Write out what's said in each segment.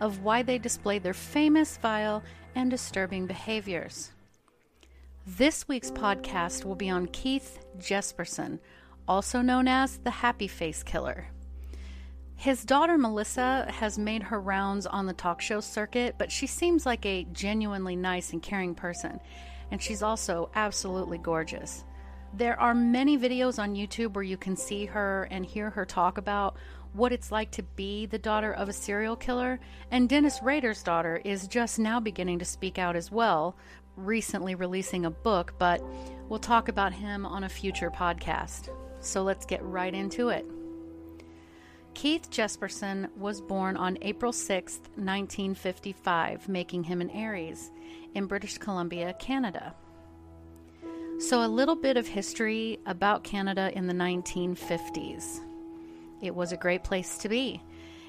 of why they display their famous, vile, and disturbing behaviors. This week's podcast will be on Keith Jesperson, also known as the Happy Face Killer. His daughter Melissa has made her rounds on the talk show circuit, but she seems like a genuinely nice and caring person, and she's also absolutely gorgeous. There are many videos on YouTube where you can see her and hear her talk about what it's like to be the daughter of a serial killer, and Dennis Rader's daughter is just now beginning to speak out as well, recently releasing a book, but we'll talk about him on a future podcast. So let's get right into it. Keith Jesperson was born on April 6, 1955, making him an Aries in British Columbia, Canada. So, a little bit of history about Canada in the 1950s. It was a great place to be.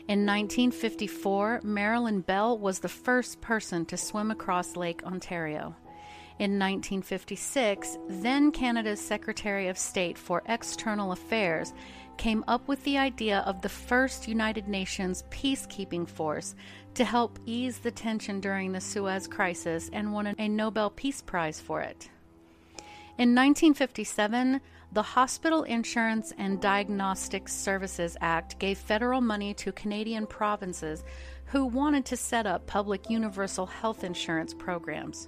In 1954, Marilyn Bell was the first person to swim across Lake Ontario. In 1956, then Canada's Secretary of State for External Affairs came up with the idea of the first United Nations peacekeeping force to help ease the tension during the Suez Crisis and won a Nobel Peace Prize for it. In 1957, the Hospital Insurance and Diagnostic Services Act gave federal money to Canadian provinces who wanted to set up public universal health insurance programs.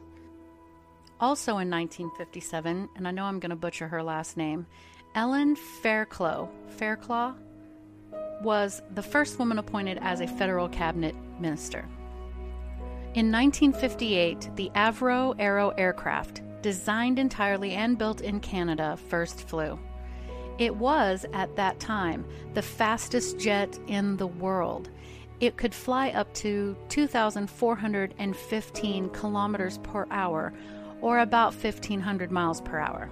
Also in 1957, and I know I'm going to butcher her last name, Ellen Fairclough, Fairclough was the first woman appointed as a federal cabinet minister. In 1958, the Avro Arrow aircraft, designed entirely and built in Canada, first flew. It was, at that time, the fastest jet in the world. It could fly up to 2,415 kilometers per hour, or about 1,500 miles per hour.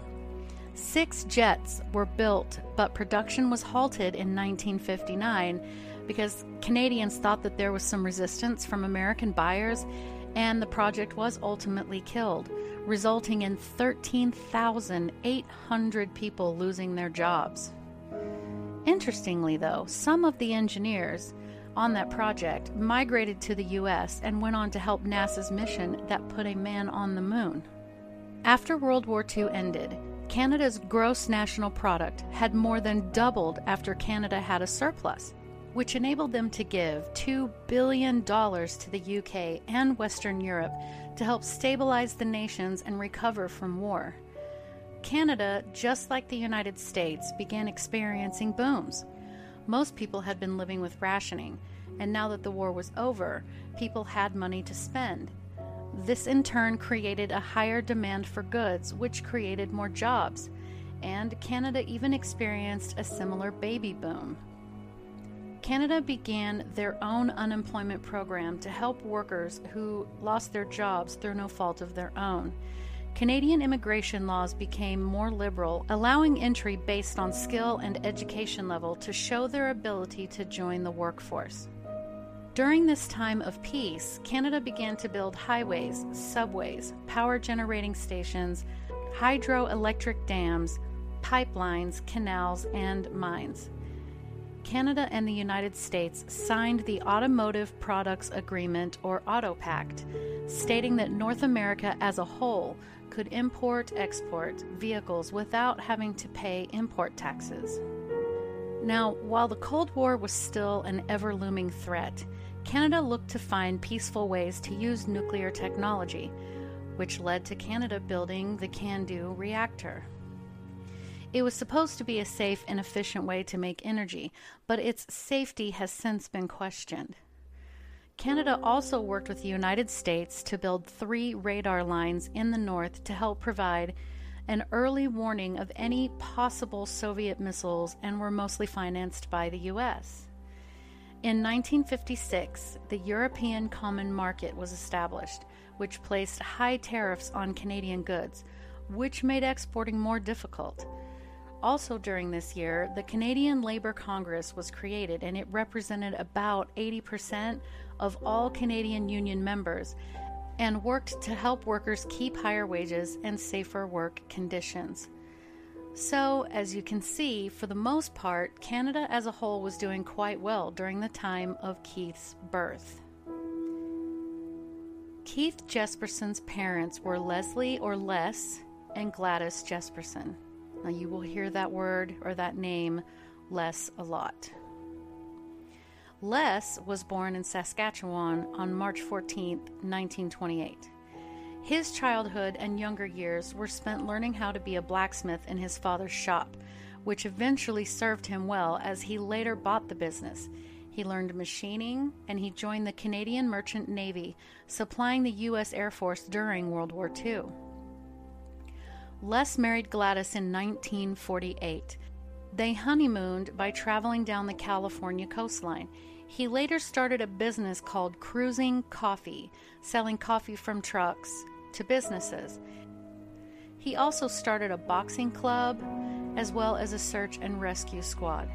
Six jets were built, but production was halted in 1959 because Canadians thought that there was some resistance from American buyers, and the project was ultimately killed, resulting in 13,800 people losing their jobs. Interestingly, though, some of the engineers on that project migrated to the U.S. and went on to help NASA's mission that put a man on the moon. After World War II ended, Canada's gross national product had more than doubled after Canada had a surplus, which enabled them to give $2 billion to the UK and Western Europe to help stabilize the nations and recover from war. Canada, just like the United States, began experiencing booms. Most people had been living with rationing, and now that the war was over, people had money to spend. This in turn created a higher demand for goods, which created more jobs, and Canada even experienced a similar baby boom. Canada began their own unemployment program to help workers who lost their jobs through no fault of their own. Canadian immigration laws became more liberal, allowing entry based on skill and education level to show their ability to join the workforce. During this time of peace, Canada began to build highways, subways, power generating stations, hydroelectric dams, pipelines, canals, and mines. Canada and the United States signed the Automotive Products Agreement, or Auto Pact, stating that North America as a whole could import export vehicles without having to pay import taxes. Now, while the Cold War was still an ever looming threat, Canada looked to find peaceful ways to use nuclear technology. which led to Canada building the CANDU reactor. It was supposed to be a safe and efficient way to make energy, but its safety has since been questioned. Canada also worked with the United States to build three radar lines in the north to help provide an early warning of any possible Soviet missiles and were mostly financed by the U.S. In 1956, the European Common Market was established, which placed high tariffs on Canadian goods, which made exporting more difficult. Also, during this year, the Canadian Labour Congress was created and it represented about 80% of all Canadian Union members and worked to help workers keep higher wages and safer work conditions. So, as you can see, for the most part, Canada as a whole was doing quite well during the time of Keith's birth. Keith Jesperson's parents were Leslie or Les and Gladys Jesperson. Now, you will hear that word or that name less a lot. Les was born in Saskatchewan on March 14, 1928. His childhood and younger years were spent learning how to be a blacksmith in his father's shop, which eventually served him well as he later bought the business. He learned machining and he joined the Canadian Merchant Navy, supplying the U.S. Air Force during World War II. Les married Gladys in 1948 they honeymooned by traveling down the California coastline. He later started a business called Cruising Coffee, selling coffee from trucks to businesses. He also started a boxing club as well as a search and rescue squad.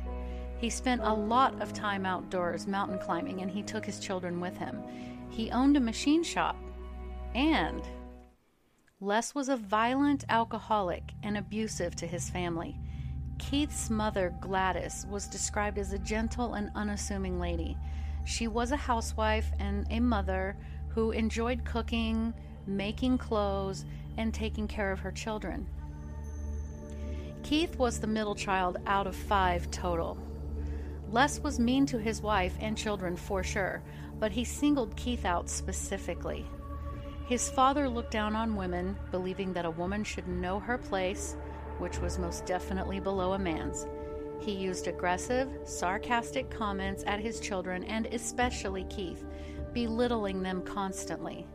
He spent a lot of time outdoors mountain climbing and he took his children with him. He owned a machine shop and Les was a violent alcoholic and abusive to his family. Keith's mother, Gladys, was described as a gentle and unassuming lady. She was a housewife and a mother who enjoyed cooking, making clothes, and taking care of her children. Keith was the middle child out of five total. Les was mean to his wife and children for sure, but he singled Keith out specifically. His father looked down on women, believing that a woman should know her place, which was most definitely below a man's. He used aggressive, sarcastic comments at his children and especially Keith, belittling them constantly.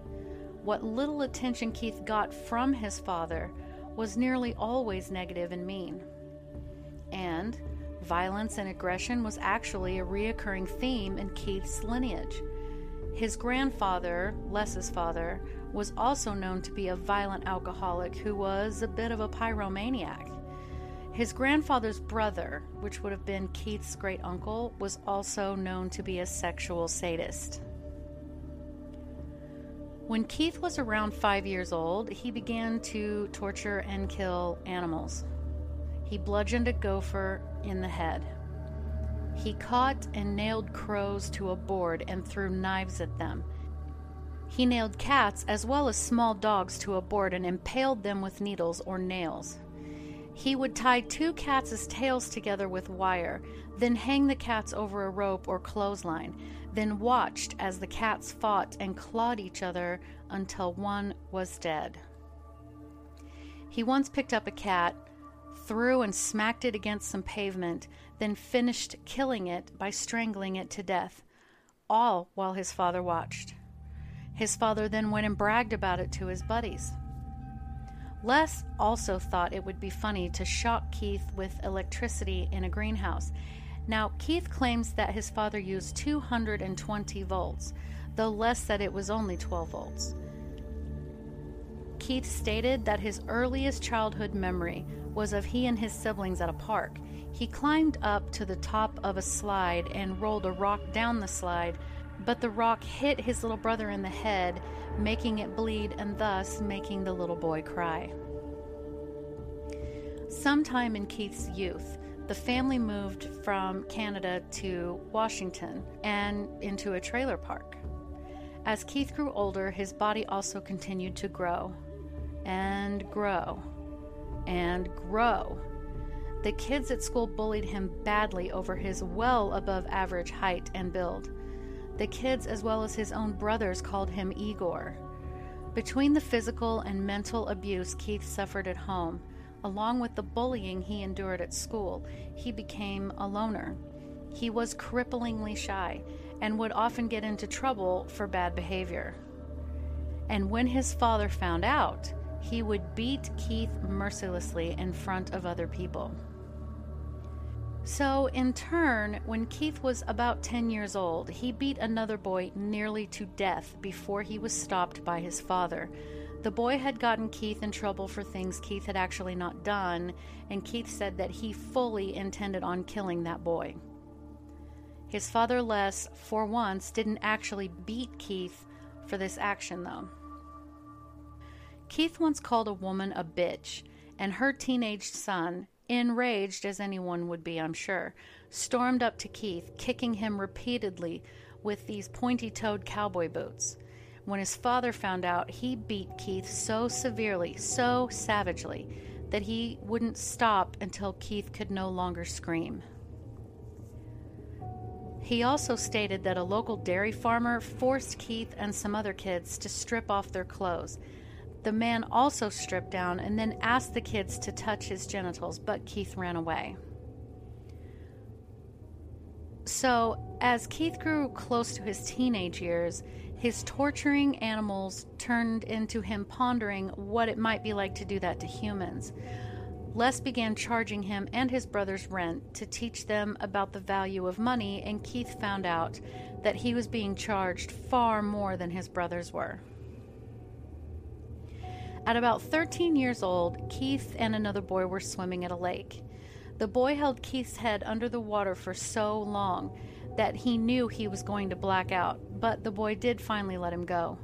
What little attention Keith got from his father was nearly always negative and mean. And violence and aggression was actually a reoccurring theme in Keith's lineage. His grandfather, Les's father, was also known to be a violent alcoholic who was a bit of a pyromaniac. His grandfather's brother, which would have been Keith's great uncle, was also known to be a sexual sadist. When Keith was around five years old, he began to torture and kill animals. He bludgeoned a gopher in the head. He caught and nailed crows to a board and threw knives at them. He nailed cats as well as small dogs to a board and impaled them with needles or nails. He would tie two cats' tails together with wire, then hang the cats over a rope or clothesline, then watched as the cats fought and clawed each other until one was dead. He once picked up a cat, threw and smacked it against some pavement, then finished killing it by strangling it to death, all while his father watched. His father then went and bragged about it to his buddies. Les also thought it would be funny to shock Keith with electricity in a greenhouse. Now, Keith claims that his father used 220 volts, though Les said it was only 12 volts. Keith stated that his earliest childhood memory was of he and his siblings at a park. He climbed up to the top of a slide and rolled a rock down the slide but the rock hit his little brother in the head, making it bleed and thus making the little boy cry. Sometime in Keith's youth, the family moved from Canada to Washington and into a trailer park. As Keith grew older, his body also continued to grow and grow and grow. The kids at school bullied him badly over his well above average height and build. The kids, as well as his own brothers, called him Igor. Between the physical and mental abuse Keith suffered at home, along with the bullying he endured at school, he became a loner. He was cripplingly shy and would often get into trouble for bad behavior. And when his father found out, he would beat Keith mercilessly in front of other people. So, in turn, when Keith was about 10 years old, he beat another boy nearly to death before he was stopped by his father. The boy had gotten Keith in trouble for things Keith had actually not done, and Keith said that he fully intended on killing that boy. His father, Les, for once, didn't actually beat Keith for this action, though. Keith once called a woman a bitch, and her teenage son, enraged as anyone would be, I'm sure, stormed up to Keith, kicking him repeatedly with these pointy toed cowboy boots. When his father found out, he beat Keith so severely, so savagely, that he wouldn't stop until Keith could no longer scream. He also stated that a local dairy farmer forced Keith and some other kids to strip off their clothes. The man also stripped down and then asked the kids to touch his genitals, but Keith ran away. So, as Keith grew close to his teenage years, his torturing animals turned into him pondering what it might be like to do that to humans. Les began charging him and his brothers rent to teach them about the value of money, and Keith found out that he was being charged far more than his brothers were. At about 13 years old, Keith and another boy were swimming at a lake. The boy held Keith's head under the water for so long that he knew he was going to black out, but the boy did finally let him go.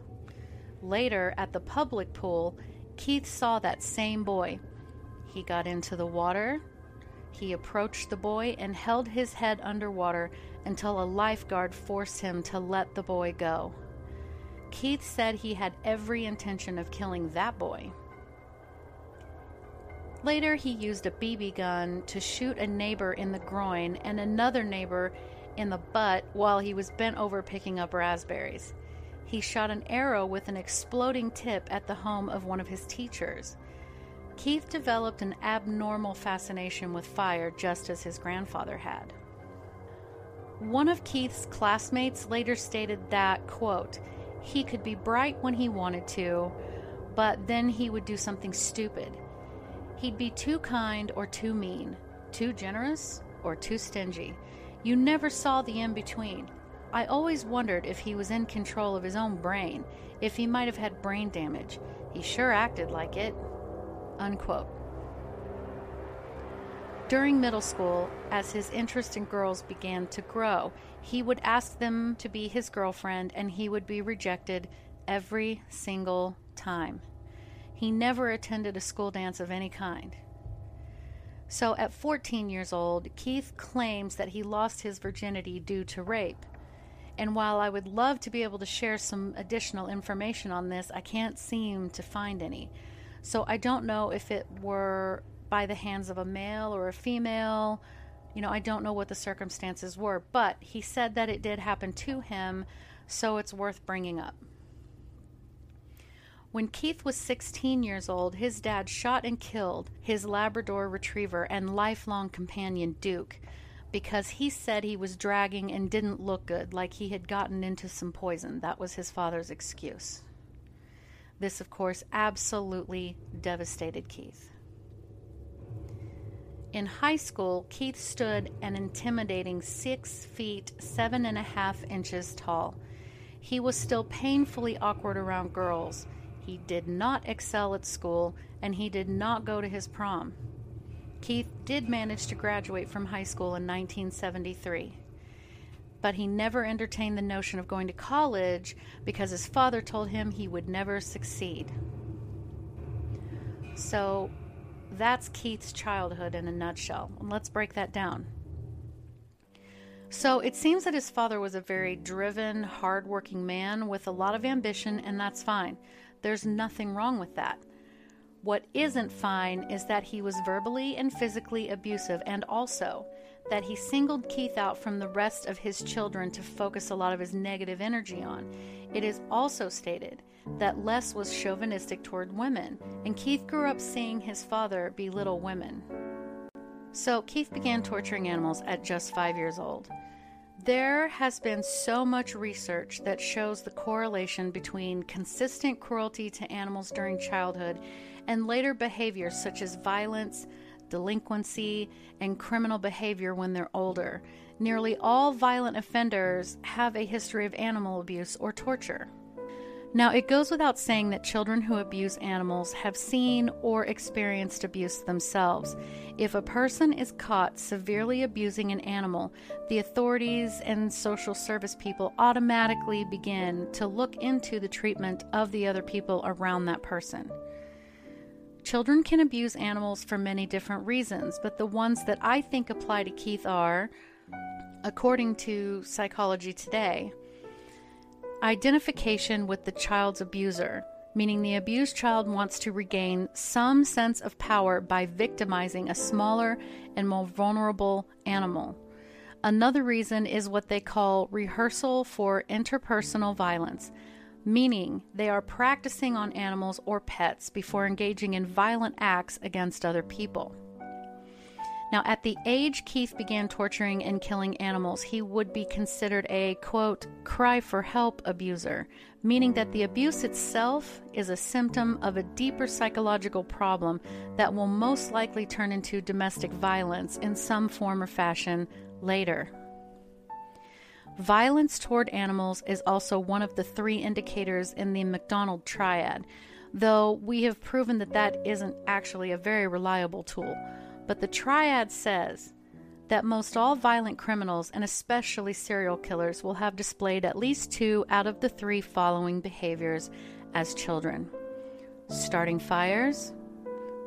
Later, at the public pool, Keith saw that same boy he got into the water. He approached the boy and held his head underwater until a lifeguard forced him to let the boy go. Keith said he had every intention of killing that boy. Later, he used a BB gun to shoot a neighbor in the groin and another neighbor in the butt while he was bent over picking up raspberries. He shot an arrow with an exploding tip at the home of one of his teachers. Keith developed an abnormal fascination with fire just as his grandfather had. One of Keith's classmates later stated that, quote, he could be bright when he wanted to, but then he would do something stupid. He'd be too kind or too mean, too generous or too stingy. You never saw the in between. I always wondered if he was in control of his own brain, if he might have had brain damage. He sure acted like it. Unquote. During middle school, as his interest in girls began to grow, he would ask them to be his girlfriend and he would be rejected every single time. He never attended a school dance of any kind. So at 14 years old, Keith claims that he lost his virginity due to rape. And while I would love to be able to share some additional information on this, I can't seem to find any. So I don't know if it were by the hands of a male or a female. You know, I don't know what the circumstances were, but he said that it did happen to him, so it's worth bringing up. When Keith was 16 years old, his dad shot and killed his Labrador retriever and lifelong companion, Duke, because he said he was dragging and didn't look good, like he had gotten into some poison. That was his father's excuse. This, of course, absolutely devastated Keith. In high school, Keith stood an intimidating six feet seven and a half inches tall. He was still painfully awkward around girls. He did not excel at school, and he did not go to his prom. Keith did manage to graduate from high school in 1973 but he never entertained the notion of going to college because his father told him he would never succeed. So that's Keith's childhood in a nutshell. Let's break that down. So it seems that his father was a very driven, hardworking man with a lot of ambition, and that's fine. There's nothing wrong with that. What isn't fine is that he was verbally and physically abusive, and also that he singled Keith out from the rest of his children to focus a lot of his negative energy on. It is also stated that Les was chauvinistic toward women, and Keith grew up seeing his father belittle women. So Keith began torturing animals at just five years old. There has been so much research that shows the correlation between consistent cruelty to animals during childhood and later behaviors such as violence, delinquency, and criminal behavior when they're older. Nearly all violent offenders have a history of animal abuse or torture. Now, it goes without saying that children who abuse animals have seen or experienced abuse themselves. If a person is caught severely abusing an animal, the authorities and social service people automatically begin to look into the treatment of the other people around that person. Children can abuse animals for many different reasons, but the ones that I think apply to Keith are, according to Psychology Today, identification with the child's abuser, meaning the abused child wants to regain some sense of power by victimizing a smaller and more vulnerable animal. Another reason is what they call rehearsal for interpersonal violence, meaning they are practicing on animals or pets before engaging in violent acts against other people. Now, at the age Keith began torturing and killing animals, he would be considered a quote, cry for help abuser, meaning that the abuse itself is a symptom of a deeper psychological problem that will most likely turn into domestic violence in some form or fashion later. Violence toward animals is also one of the three indicators in the McDonald triad, though we have proven that that isn't actually a very reliable tool. But the triad says that most all violent criminals, and especially serial killers, will have displayed at least two out of the three following behaviors as children starting fires,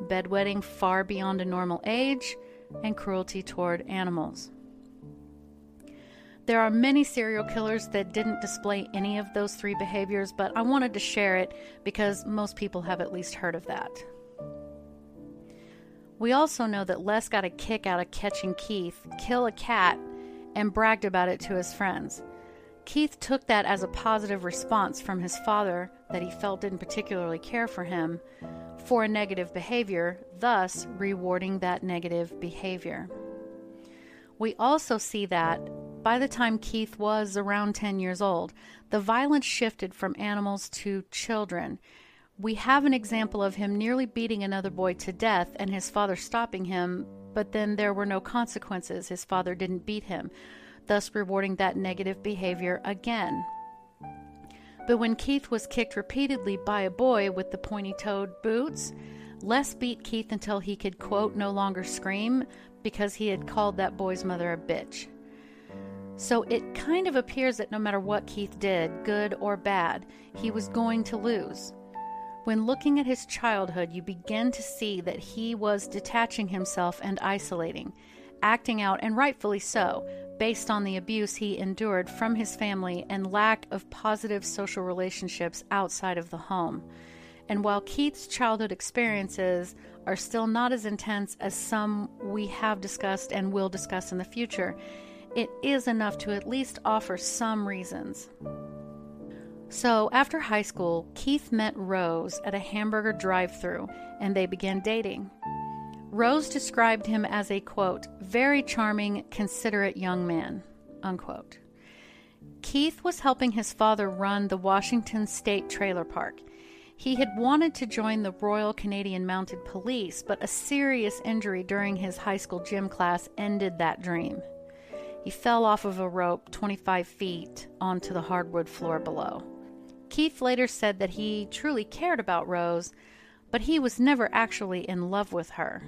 bedwetting far beyond a normal age, and cruelty toward animals. There are many serial killers that didn't display any of those three behaviors, but I wanted to share it because most people have at least heard of that. We also know that Les got a kick out of catching Keith kill a cat and bragged about it to his friends. Keith took that as a positive response from his father that he felt didn't particularly care for him for a negative behavior, thus rewarding that negative behavior. We also see that by the time Keith was around 10 years old, the violence shifted from animals to children we have an example of him nearly beating another boy to death and his father stopping him, but then there were no consequences. His father didn't beat him, thus rewarding that negative behavior again. But when Keith was kicked repeatedly by a boy with the pointy toed boots, Les beat Keith until he could, quote, no longer scream because he had called that boy's mother a bitch. So it kind of appears that no matter what Keith did, good or bad, he was going to lose. When looking at his childhood, you begin to see that he was detaching himself and isolating, acting out, and rightfully so, based on the abuse he endured from his family and lack of positive social relationships outside of the home. And while Keith's childhood experiences are still not as intense as some we have discussed and will discuss in the future, it is enough to at least offer some reasons. So, after high school, Keith met Rose at a hamburger drive through and they began dating. Rose described him as a quote, very charming, considerate young man, unquote. Keith was helping his father run the Washington State Trailer Park. He had wanted to join the Royal Canadian Mounted Police, but a serious injury during his high school gym class ended that dream. He fell off of a rope 25 feet onto the hardwood floor below. Keith later said that he truly cared about Rose, but he was never actually in love with her.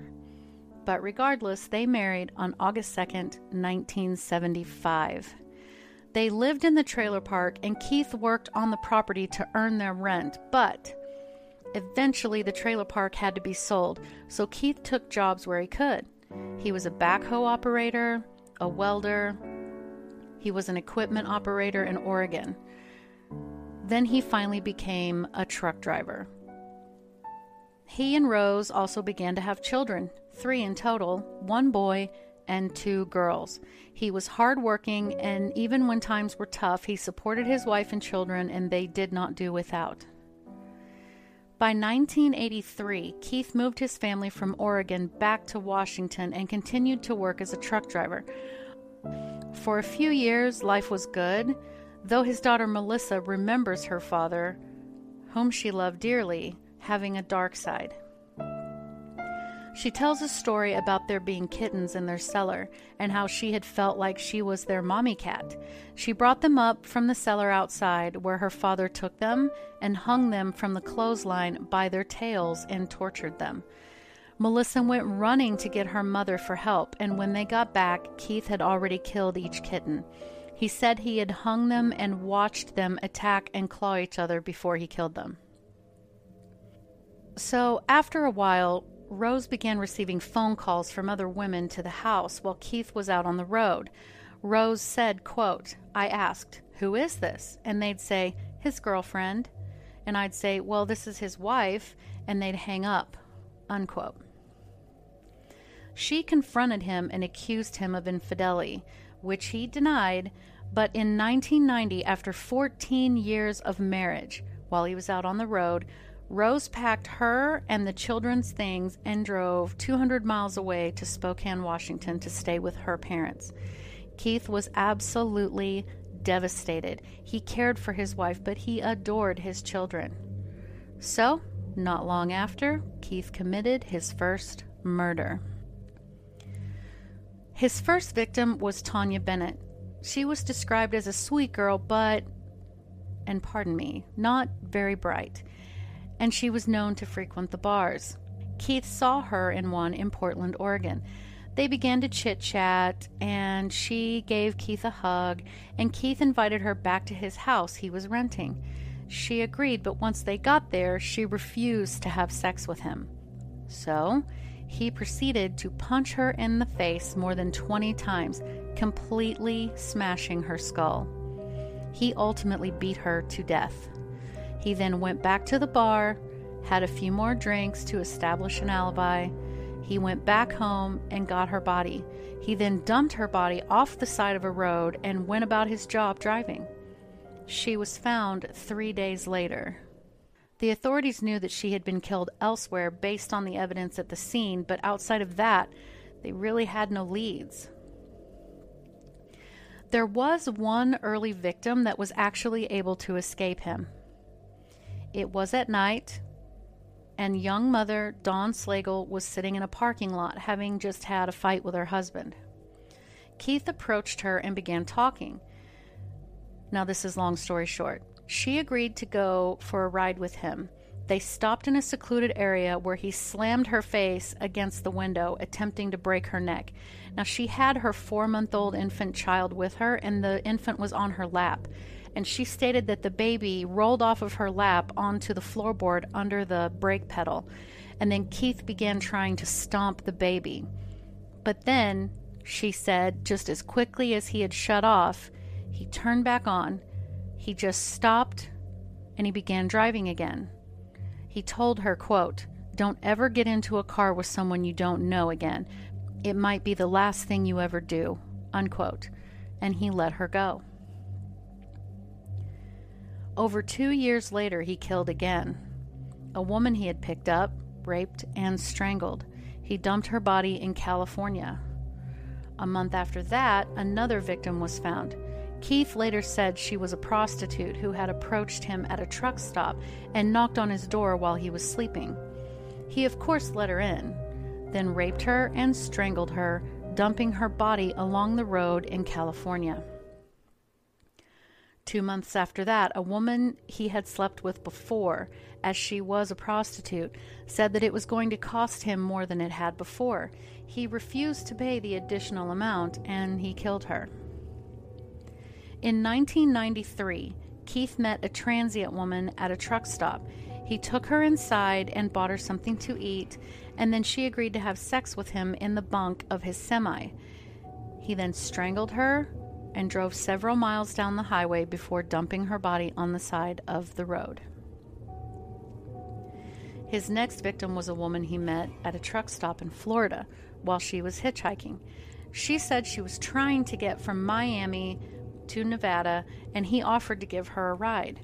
But regardless, they married on August 2nd, 1975. They lived in the trailer park, and Keith worked on the property to earn their rent, but eventually the trailer park had to be sold, so Keith took jobs where he could. He was a backhoe operator, a welder, he was an equipment operator in Oregon. Then he finally became a truck driver. He and Rose also began to have children, three in total one boy and two girls. He was hardworking, and even when times were tough, he supported his wife and children, and they did not do without. By 1983, Keith moved his family from Oregon back to Washington and continued to work as a truck driver. For a few years, life was good, though his daughter Melissa remembers her father, whom she loved dearly, having a dark side. She tells a story about there being kittens in their cellar and how she had felt like she was their mommy cat. She brought them up from the cellar outside where her father took them and hung them from the clothesline by their tails and tortured them. Melissa went running to get her mother for help, and when they got back, Keith had already killed each kitten. He said he had hung them and watched them attack and claw each other before he killed them. So, after a while, Rose began receiving phone calls from other women to the house while Keith was out on the road. Rose said, quote, I asked, Who is this? And they'd say, His girlfriend. And I'd say, Well, this is his wife. And they'd hang up. Unquote. She confronted him and accused him of infidelity, which he denied. But in 1990, after 14 years of marriage, while he was out on the road, Rose packed her and the children's things and drove 200 miles away to Spokane, Washington to stay with her parents. Keith was absolutely devastated. He cared for his wife, but he adored his children. So, not long after, Keith committed his first murder. His first victim was Taunja Bennett. She was described as a sweet girl, but, and pardon me, not very bright and she was known to frequent the bars. Keith saw her in one in Portland, Oregon. They began to chit chat, and she gave Keith a hug, and Keith invited her back to his house he was renting. She agreed, but once they got there, she refused to have sex with him. So, he proceeded to punch her in the face more than 20 times, completely smashing her skull. He ultimately beat her to death. He then went back to the bar, had a few more drinks to establish an alibi. He went back home and got her body. He then dumped her body off the side of a road and went about his job driving. She was found three days later. The authorities knew that she had been killed elsewhere based on the evidence at the scene, but outside of that, they really had no leads. There was one early victim that was actually able to escape him. It was at night, and young mother Dawn Slagle was sitting in a parking lot having just had a fight with her husband. Keith approached her and began talking. Now, this is long story short. She agreed to go for a ride with him. They stopped in a secluded area where he slammed her face against the window, attempting to break her neck. Now, she had her four month old infant child with her, and the infant was on her lap and she stated that the baby rolled off of her lap onto the floorboard under the brake pedal. And then Keith began trying to stomp the baby. But then, she said, just as quickly as he had shut off, he turned back on. He just stopped and he began driving again. He told her, quote, Don't ever get into a car with someone you don't know again. It might be the last thing you ever do, unquote. And he let her go. Over two years later, he killed again. A woman he had picked up, raped, and strangled. He dumped her body in California. A month after that, another victim was found. Keith later said she was a prostitute who had approached him at a truck stop and knocked on his door while he was sleeping. He, of course, let her in, then raped her and strangled her, dumping her body along the road in California. Two months after that, a woman he had slept with before, as she was a prostitute, said that it was going to cost him more than it had before. He refused to pay the additional amount and he killed her. In 1993, Keith met a transient woman at a truck stop. He took her inside and bought her something to eat, and then she agreed to have sex with him in the bunk of his semi. He then strangled her, and drove several miles down the highway before dumping her body on the side of the road. His next victim was a woman he met at a truck stop in Florida while she was hitchhiking. She said she was trying to get from Miami to Nevada and he offered to give her a ride.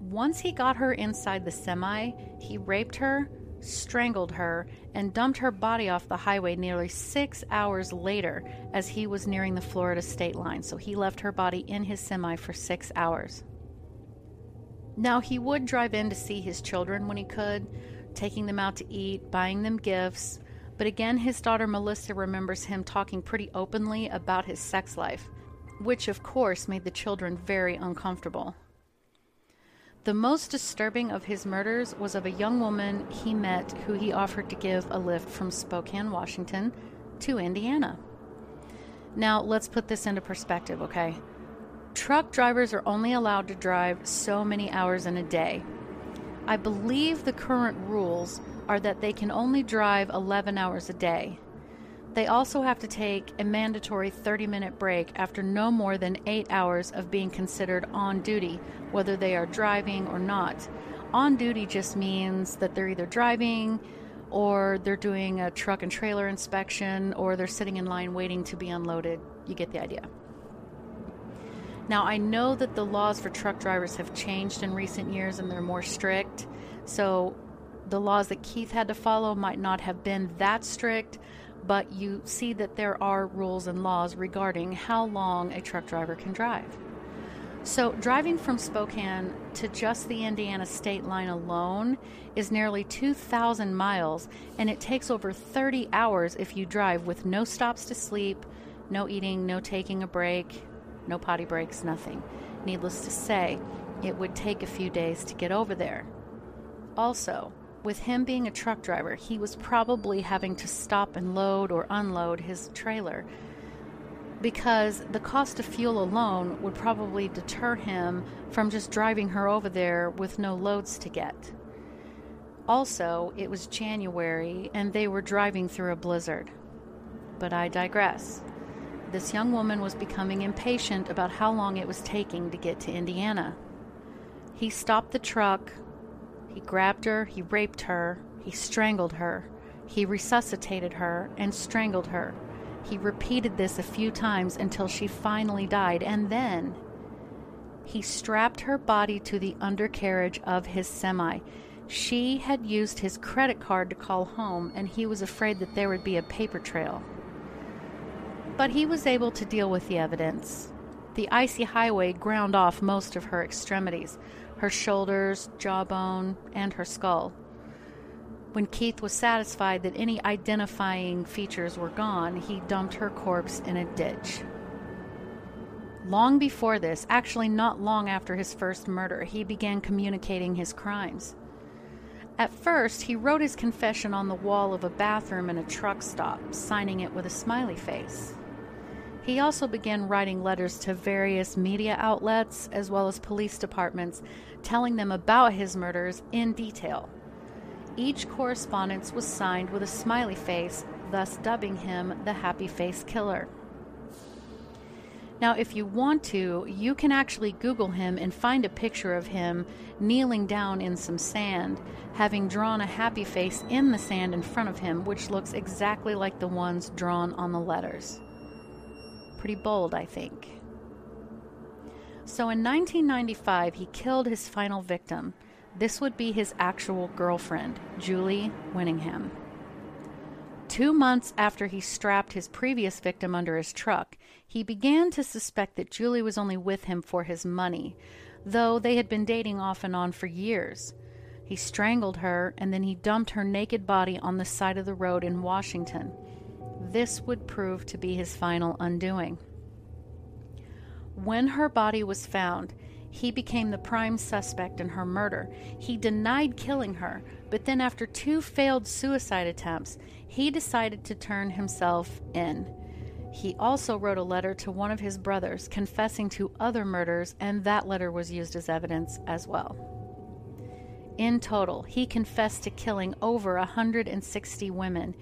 Once he got her inside the semi, he raped her, strangled her, and dumped her body off the highway nearly six hours later as he was nearing the Florida state line. So he left her body in his semi for six hours. Now, he would drive in to see his children when he could, taking them out to eat, buying them gifts. But again, his daughter Melissa remembers him talking pretty openly about his sex life, which of course made the children very uncomfortable. The most disturbing of his murders was of a young woman he met who he offered to give a lift from Spokane, Washington to Indiana. Now, let's put this into perspective, okay? Truck drivers are only allowed to drive so many hours in a day. I believe the current rules are that they can only drive 11 hours a day. They also have to take a mandatory 30 minute break after no more than 8 hours of being considered on duty, whether they are driving or not. On duty just means that they're either driving or they're doing a truck and trailer inspection or they're sitting in line waiting to be unloaded. You get the idea. Now, I know that the laws for truck drivers have changed in recent years and they're more strict. So, the laws that Keith had to follow might not have been that strict, but you see that there are rules and laws regarding how long a truck driver can drive. So, driving from Spokane to just the Indiana state line alone is nearly 2,000 miles, and it takes over 30 hours if you drive with no stops to sleep, no eating, no taking a break, no potty breaks, nothing. Needless to say, it would take a few days to get over there. Also, with him being a truck driver, he was probably having to stop and load or unload his trailer because the cost of fuel alone would probably deter him from just driving her over there with no loads to get. Also, it was January and they were driving through a blizzard. But I digress. This young woman was becoming impatient about how long it was taking to get to Indiana. He stopped the truck, he grabbed her, he raped her, he strangled her, he resuscitated her, and strangled her. He repeated this a few times until she finally died, and then he strapped her body to the undercarriage of his semi. She had used his credit card to call home, and he was afraid that there would be a paper trail. But he was able to deal with the evidence. The icy highway ground off most of her extremities her shoulders, jawbone, and her skull. When Keith was satisfied that any identifying features were gone, he dumped her corpse in a ditch. Long before this, actually not long after his first murder, he began communicating his crimes. At first, he wrote his confession on the wall of a bathroom in a truck stop, signing it with a smiley face. He also began writing letters to various media outlets as well as police departments, telling them about his murders in detail. Each correspondence was signed with a smiley face, thus dubbing him the Happy Face Killer. Now, if you want to, you can actually Google him and find a picture of him kneeling down in some sand, having drawn a happy face in the sand in front of him, which looks exactly like the ones drawn on the letters. Pretty bold, I think. So in 1995, he killed his final victim. This would be his actual girlfriend, Julie Winningham. Two months after he strapped his previous victim under his truck, he began to suspect that Julie was only with him for his money, though they had been dating off and on for years. He strangled her and then he dumped her naked body on the side of the road in Washington. This would prove to be his final undoing. When her body was found, he became the prime suspect in her murder. He denied killing her, but then, after two failed suicide attempts, he decided to turn himself in. He also wrote a letter to one of his brothers confessing to other murders, and that letter was used as evidence as well. In total, he confessed to killing over 160 women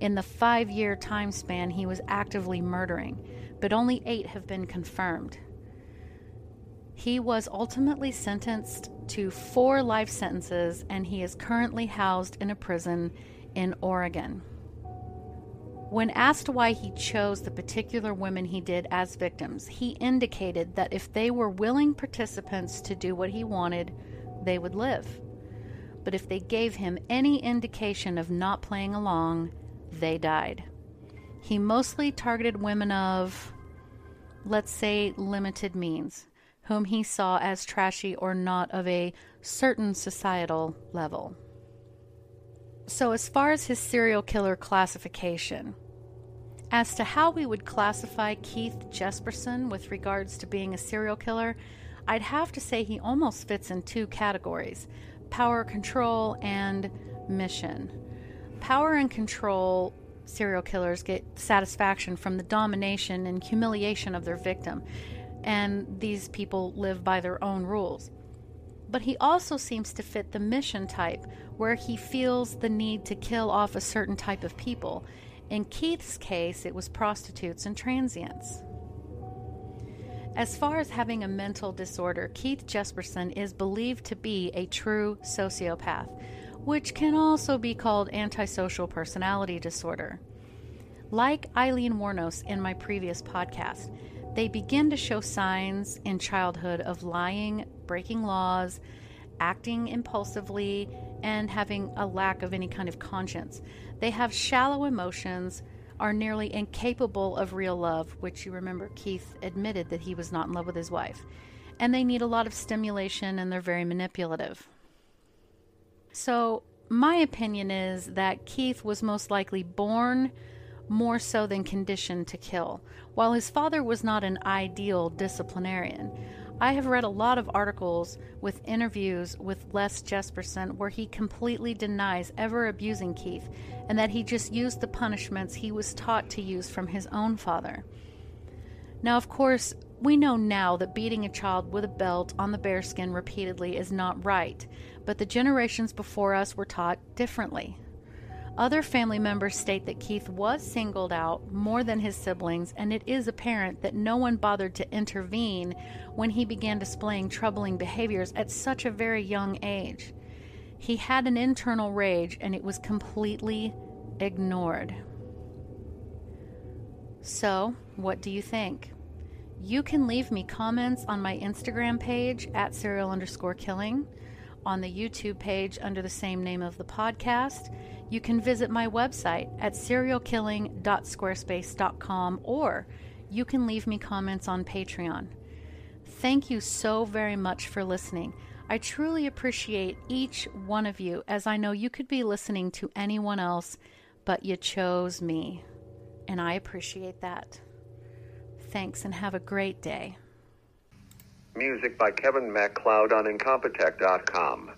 in the five year time span he was actively murdering, but only eight have been confirmed. He was ultimately sentenced to four life sentences and he is currently housed in a prison in Oregon. When asked why he chose the particular women he did as victims, he indicated that if they were willing participants to do what he wanted, they would live. But if they gave him any indication of not playing along, they died. He mostly targeted women of, let's say, limited means, whom he saw as trashy or not of a certain societal level. So, as far as his serial killer classification, as to how we would classify Keith Jesperson with regards to being a serial killer, I'd have to say he almost fits in two categories power control and mission. Power and control serial killers get satisfaction from the domination and humiliation of their victim, and these people live by their own rules. But he also seems to fit the mission type, where he feels the need to kill off a certain type of people. In Keith's case, it was prostitutes and transients. As far as having a mental disorder, Keith Jesperson is believed to be a true sociopath, which can also be called antisocial personality disorder. Like Aileen Wuornos in my previous podcast, they begin to show signs in childhood of lying, breaking laws, acting impulsively, and having a lack of any kind of conscience. They have shallow emotions, are nearly incapable of real love, which you remember Keith admitted that he was not in love with his wife. And they need a lot of stimulation and they're very manipulative. So, my opinion is that Keith was most likely born more so than conditioned to kill. While his father was not an ideal disciplinarian, I have read a lot of articles with interviews with Les Jesperson where he completely denies ever abusing Keith and that he just used the punishments he was taught to use from his own father. Now, of course, we know now that beating a child with a belt on the bearskin repeatedly is not right, but the generations before us were taught differently. Other family members state that Keith was singled out more than his siblings, and it is apparent that no one bothered to intervene when he began displaying troubling behaviors at such a very young age. He had an internal rage, and it was completely ignored. So, what do you think? You can leave me comments on my Instagram page at serial underscore killing, on the YouTube page under the same name of the podcast you can visit my website at serialkilling.squarespace.com or you can leave me comments on Patreon. Thank you so very much for listening. I truly appreciate each one of you, as I know you could be listening to anyone else, but you chose me. And I appreciate that. Thanks and have a great day. Music by Kevin MacLeod on Incompetech.com.